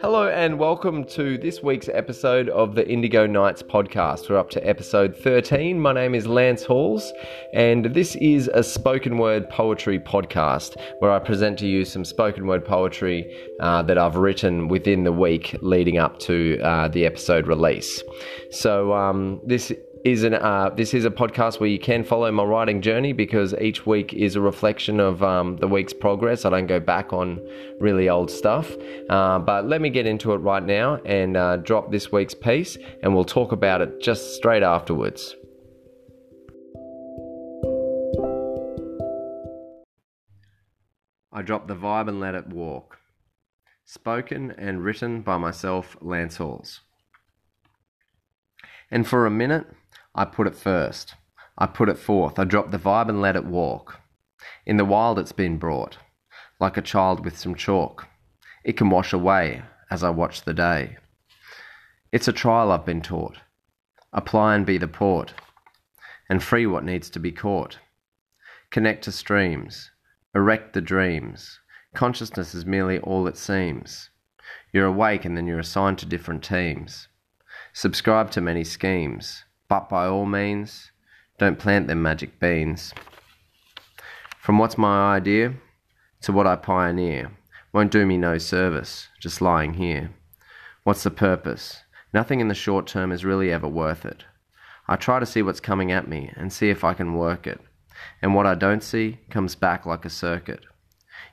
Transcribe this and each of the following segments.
Hello and welcome to this week's episode of the Indigo Nights podcast. We're up to episode 13. My name is Lance Halls, and this is a spoken word poetry podcast where I present to you some spoken word poetry uh, that I've written within the week leading up to uh, the episode release. So, um, this is an uh, this is a podcast where you can follow my writing journey because each week is a reflection of um, the week's progress. I don't go back on really old stuff, uh, but let me get into it right now and uh, drop this week's piece, and we'll talk about it just straight afterwards. I drop the vibe and let it walk. Spoken and written by myself, Lance Halls. And for a minute, I put it first. I put it forth. I drop the vibe and let it walk. In the wild, it's been brought, like a child with some chalk. It can wash away as I watch the day. It's a trial I've been taught. Apply and be the port, and free what needs to be caught. Connect to streams, erect the dreams. Consciousness is merely all it seems. You're awake and then you're assigned to different teams. Subscribe to many schemes, but by all means, don't plant them magic beans. From what's my idea to what I pioneer won't do me no service, just lying here. What's the purpose? Nothing in the short term is really ever worth it. I try to see what's coming at me and see if I can work it. And what I don't see comes back like a circuit.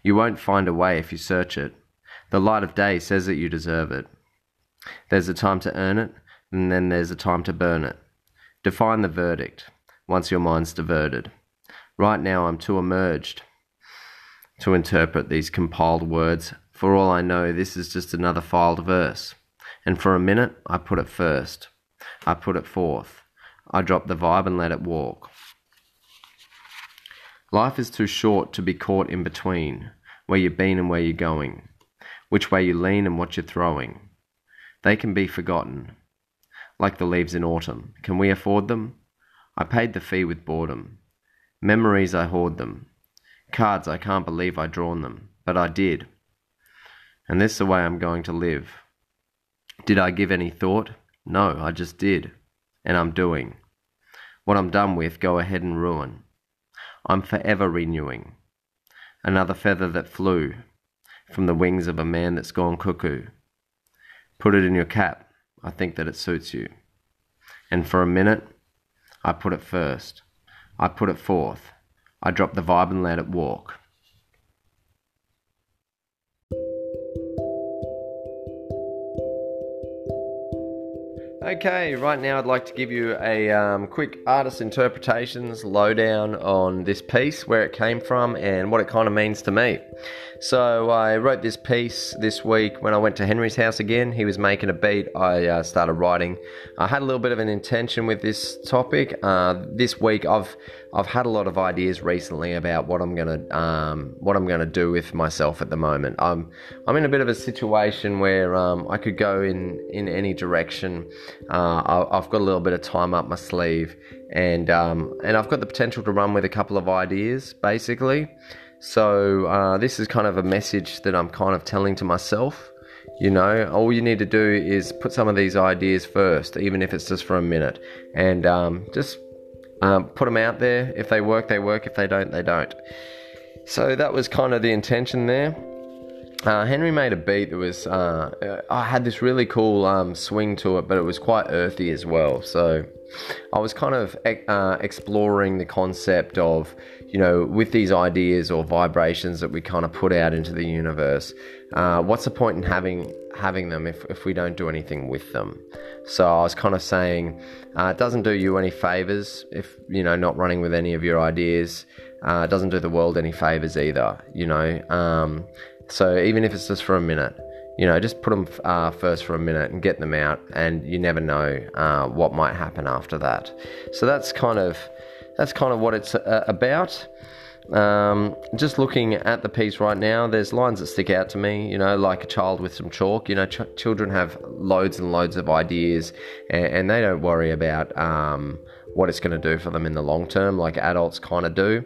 You won't find a way if you search it. The light of day says that you deserve it. There's a time to earn it, and then there's a time to burn it. Define the verdict once your mind's diverted. Right now, I'm too emerged to interpret these compiled words. For all I know, this is just another filed verse. And for a minute, I put it first. I put it forth. I drop the vibe and let it walk. Life is too short to be caught in between where you've been and where you're going, which way you lean and what you're throwing. They can be forgotten, like the leaves in autumn. Can we afford them? I paid the fee with boredom. Memories, I hoard them. Cards, I can't believe I drawn them, but I did. And this is the way I'm going to live. Did I give any thought? No, I just did. And I'm doing. What I'm done with, go ahead and ruin. I'm forever renewing. Another feather that flew from the wings of a man that's gone cuckoo. Put it in your cap. I think that it suits you. And for a minute, I put it first. I put it forth. I drop the vibe and let it walk. Okay, right now I'd like to give you a um, quick artist interpretations lowdown on this piece, where it came from, and what it kind of means to me. So I wrote this piece this week when I went to Henry's house again. He was making a beat. I uh, started writing. I had a little bit of an intention with this topic. Uh, this week I've I've had a lot of ideas recently about what I'm gonna um, what I'm gonna do with myself at the moment. I'm I'm in a bit of a situation where um, I could go in in any direction. Uh, I've got a little bit of time up my sleeve, and um, and I've got the potential to run with a couple of ideas, basically. So uh, this is kind of a message that I'm kind of telling to myself. You know, all you need to do is put some of these ideas first, even if it's just for a minute, and um, just um, put them out there. If they work, they work. If they don't, they don't. So that was kind of the intention there. Uh, Henry made a beat that was, uh, I had this really cool um, swing to it, but it was quite earthy as well. So I was kind of uh, exploring the concept of, you know, with these ideas or vibrations that we kind of put out into the universe, uh, what's the point in having having them if, if we don't do anything with them? So I was kind of saying, uh, it doesn't do you any favors if you know not running with any of your ideas. Uh, it doesn't do the world any favors either, you know. Um, so even if it's just for a minute, you know, just put them uh, first for a minute and get them out, and you never know uh, what might happen after that. So that's kind of that's kind of what it's uh, about. Um, just looking at the piece right now, there's lines that stick out to me, you know, like a child with some chalk. You know, ch- children have loads and loads of ideas and, and they don't worry about um, what it's going to do for them in the long term, like adults kind of do.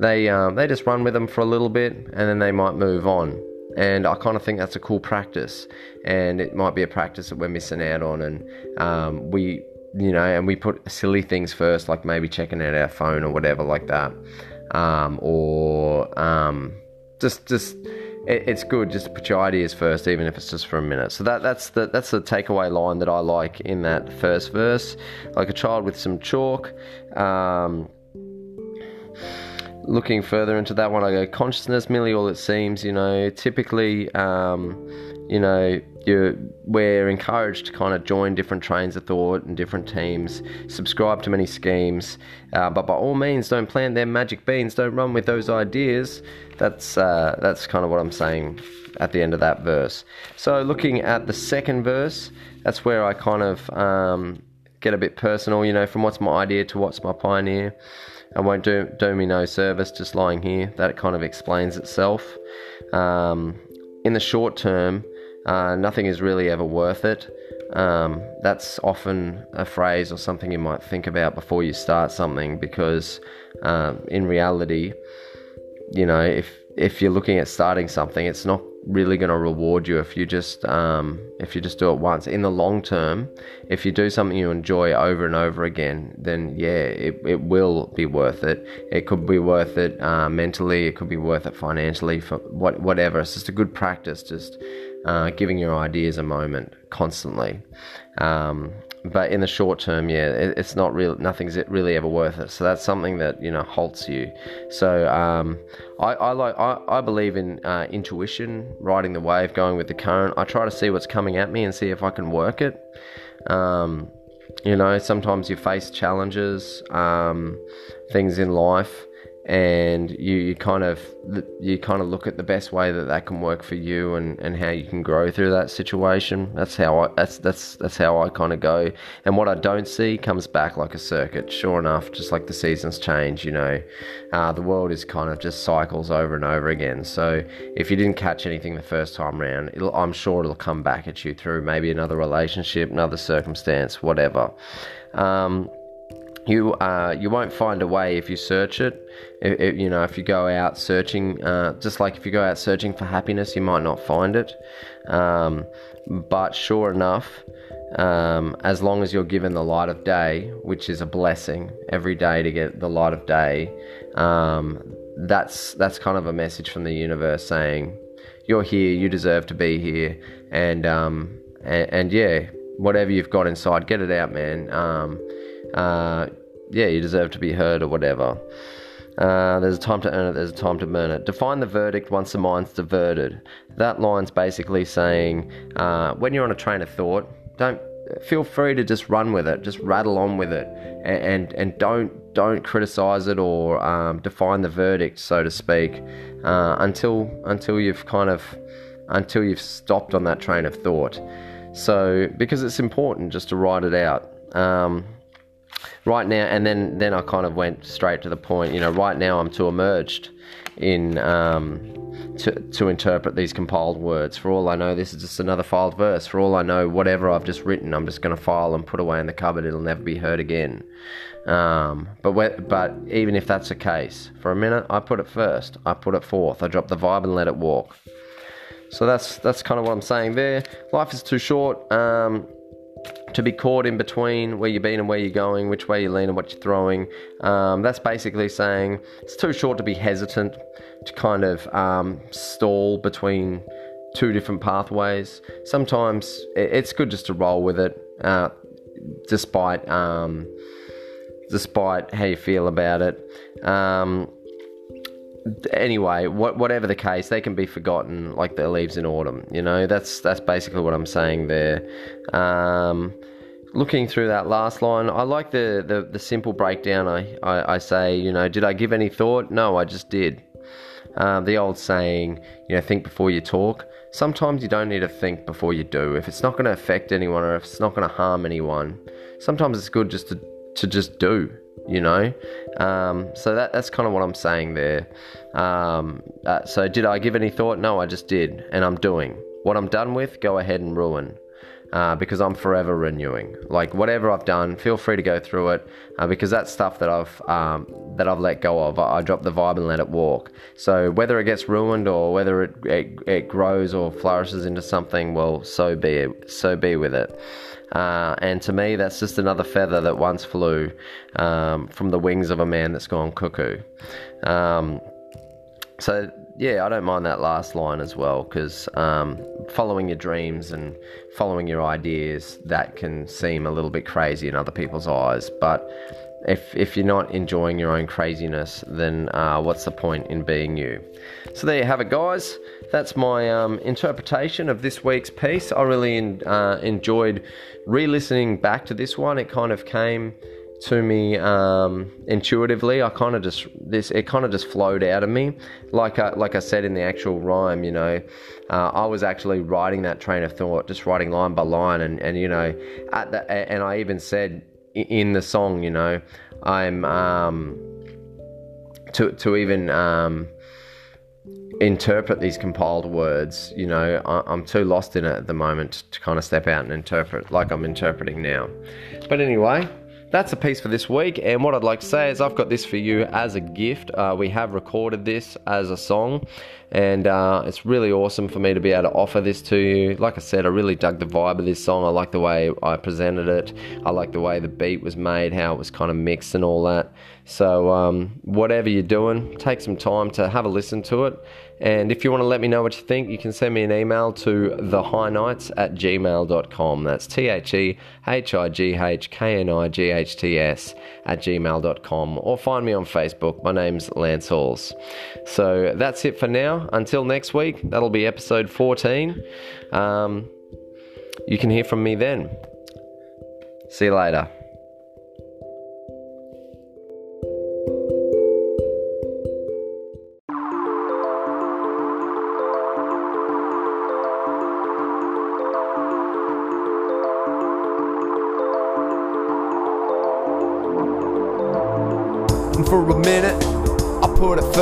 They, um, they just run with them for a little bit and then they might move on. and I kind of think that's a cool practice, and it might be a practice that we're missing out on, and um, we, you know, and we put silly things first, like maybe checking out our phone or whatever like that, um, or um, just just it's good just to put your ideas first, even if it's just for a minute. So that that's the that's the takeaway line that I like in that first verse, like a child with some chalk. Um, looking further into that one, I go consciousness, merely all it seems. You know, typically, um, you know, you we're encouraged to kind of join different trains of thought and different teams, subscribe to many schemes, uh, but by all means, don't plant their magic beans. Don't run with those ideas. That's uh, that's kind of what I'm saying at the end of that verse. So looking at the second verse, that's where I kind of um, get a bit personal. You know, from what's my idea to what's my pioneer. I won't do, do me no service just lying here. That kind of explains itself. Um, in the short term, uh, nothing is really ever worth it. Um, that's often a phrase or something you might think about before you start something because um, in reality, you know, if if you're looking at starting something, it's not really going to reward you if you just um, if you just do it once. In the long term, if you do something you enjoy over and over again, then yeah, it, it will be worth it. It could be worth it uh, mentally. It could be worth it financially for what whatever. It's just a good practice. Just uh, giving your ideas a moment constantly. Um, but in the short term, yeah, it, it's not real. Nothing's really ever worth it. So that's something that you know halts you. So um, I, I, like I, I believe in uh, intuition, riding the wave, going with the current. I try to see what's coming at me and see if I can work it. Um, you know, sometimes you face challenges, um, things in life and you, you kind of you kind of look at the best way that that can work for you and, and how you can grow through that situation. That's how I that's that's that's how I kind of go. And what I don't see comes back like a circuit. Sure enough, just like the seasons change, you know, uh, the world is kind of just cycles over and over again. So if you didn't catch anything the first time round, I'm sure it'll come back at you through maybe another relationship, another circumstance, whatever. Um, you uh, you won't find a way if you search it. It, it you know, if you go out searching, uh, just like if you go out searching for happiness, you might not find it. Um, but sure enough, um, as long as you're given the light of day, which is a blessing every day to get the light of day, um, that's that's kind of a message from the universe saying, "You're here. You deserve to be here." And um, and, and yeah, whatever you've got inside, get it out, man. Uh, yeah, you deserve to be heard or whatever. Uh, there's a time to earn it, there's a time to burn it. Define the verdict once the mind's diverted. That line's basically saying uh, when you're on a train of thought, don't feel free to just run with it, just rattle on with it, and and, and don't don't criticize it or um, define the verdict, so to speak, uh, until until you've kind of until you've stopped on that train of thought. So because it's important just to write it out. Um, right now, and then then I kind of went straight to the point. You know, right now I'm too emerged in um, to to interpret these compiled words. For all I know, this is just another filed verse. For all I know, whatever I've just written, I'm just going to file and put away in the cupboard. It'll never be heard again. Um, but but even if that's the case, for a minute I put it first. I put it forth. I drop the vibe and let it walk. So that's that's kind of what I'm saying there. Life is too short. Um, to be caught in between where you've been and where you're going, which way you lean and what you're throwing. Um, that's basically saying it's too short to be hesitant, to kind of um, stall between two different pathways. Sometimes it's good just to roll with it, uh, despite um, despite how you feel about it. Anyway, what, whatever the case, they can be forgotten like the leaves in autumn. You know, that's that's basically what I'm saying there. Um, looking through that last line, I like the, the, the simple breakdown. I, I, I, say, you know, did I give any thought? No, I just did. Um, the old saying, you know, think before you talk. Sometimes you don't need to think before you do. If it's not going to affect anyone or if it's not going to harm anyone, sometimes it's good just to, to just do you know. Um, so that that's kind of what I'm saying there. Um, uh, so did I give any thought? No, I just did, and I'm doing what I'm done with. Go ahead and ruin. Uh, because I'm forever renewing. Like whatever I've done, feel free to go through it uh, because that's stuff that I've um, that I've let go of. I, I drop the vibe and let it walk. So whether it gets ruined or whether it, it, it grows or flourishes into something, well, so be it. So be with it. Uh, and to me, that's just another feather that once flew um, from the wings of a man that's gone cuckoo. Um, so yeah, I don't mind that last line as well because um, following your dreams and following your ideas that can seem a little bit crazy in other people's eyes, but if if you're not enjoying your own craziness, then uh, what's the point in being you? So there you have it, guys. That's my um, interpretation of this week's piece. I really in, uh, enjoyed re-listening back to this one. It kind of came to me um, intuitively. I kind of just this it kind of just flowed out of me, like I, like I said in the actual rhyme. You know, uh, I was actually writing that train of thought, just writing line by line, and and you know, at the and I even said in the song, you know, I'm um, to to even um, interpret these compiled words. You know, I, am too lost in it at the moment to kind of step out and interpret like I'm interpreting now. But anyway, that's a piece for this week. And what I'd like to say is, I've got this for you as a gift. Uh, we have recorded this as a song, and uh, it's really awesome for me to be able to offer this to you. Like I said, I really dug the vibe of this song. I like the way I presented it, I like the way the beat was made, how it was kind of mixed, and all that. So, um, whatever you're doing, take some time to have a listen to it. And if you want to let me know what you think, you can send me an email to thehighknights at gmail.com. That's T H E H I G H K N I G H T S at gmail.com. Or find me on Facebook. My name's Lance Halls. So that's it for now. Until next week, that'll be episode 14. Um, you can hear from me then. See you later.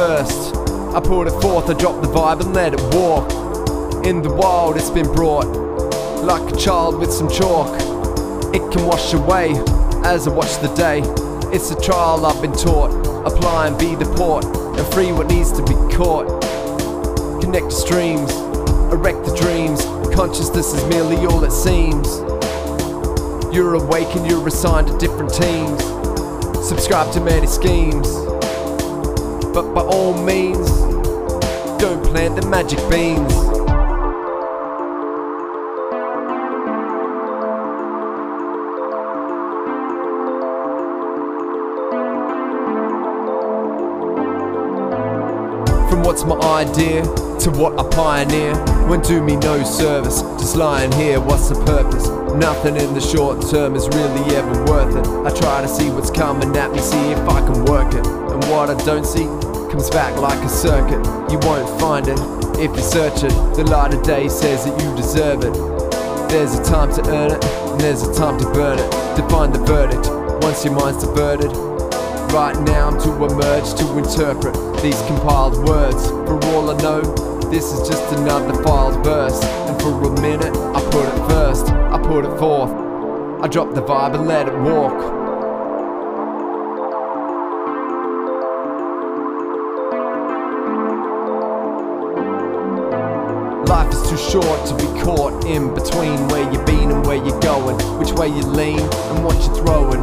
First, I put it forth, I dropped the vibe and let it walk. In the wild, it's been brought like a child with some chalk. It can wash away as I watch the day. It's a trial I've been taught. Apply and be the port, and free what needs to be caught. Connect the streams, erect the dreams. Consciousness is merely all it seems. You're awake and you're assigned to different teams subscribe to many schemes. But by all means, don't plant the magic beans. From what's my idea to what I pioneer, when do me no service, just lying here, what's the purpose? Nothing in the short term is really ever worth it. I try to see what's coming at me, see if I can work it. And what I don't see comes back like a circuit. You won't find it if you search it. The light of day says that you deserve it. There's a time to earn it, and there's a time to burn it. To find the verdict once your mind's diverted. Right now I'm to emerge to interpret these compiled words. For all I know, this is just another filed verse. And for a minute, I put it first I put it forth. I drop the vibe and let it walk. Life is too short to be caught in between where you've been and where you're going, which way you lean and what you're throwing.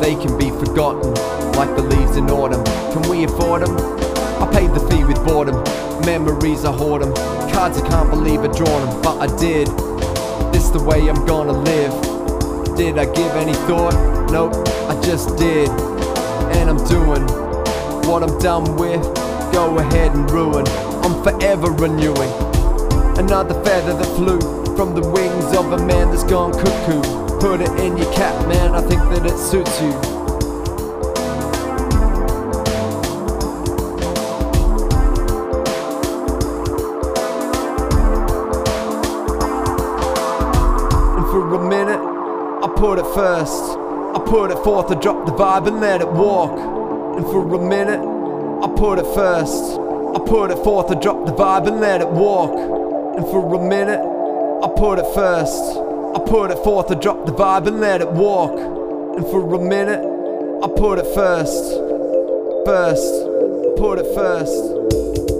They can be forgotten, like the leaves in autumn. Can we afford them? I paid the fee with boredom. Memories I hoard them. Cards I can't believe I drawn them, but I did this the way I'm gonna live? Did I give any thought? Nope, I just did. And I'm doing what I'm done with. Go ahead and ruin. I'm forever renewing. Another feather that flew from the wings of a man that's gone cuckoo. Put it in your cap, man, I think that it suits you. And for a minute, I put it first. I put it forth, I drop the vibe and let it walk. And for a minute, I put it first. I put it forth, I drop the vibe and let it walk. And for a minute, I put it first. I put it forth, I drop the vibe and let it walk. And for a minute, I put it first. first, put it first.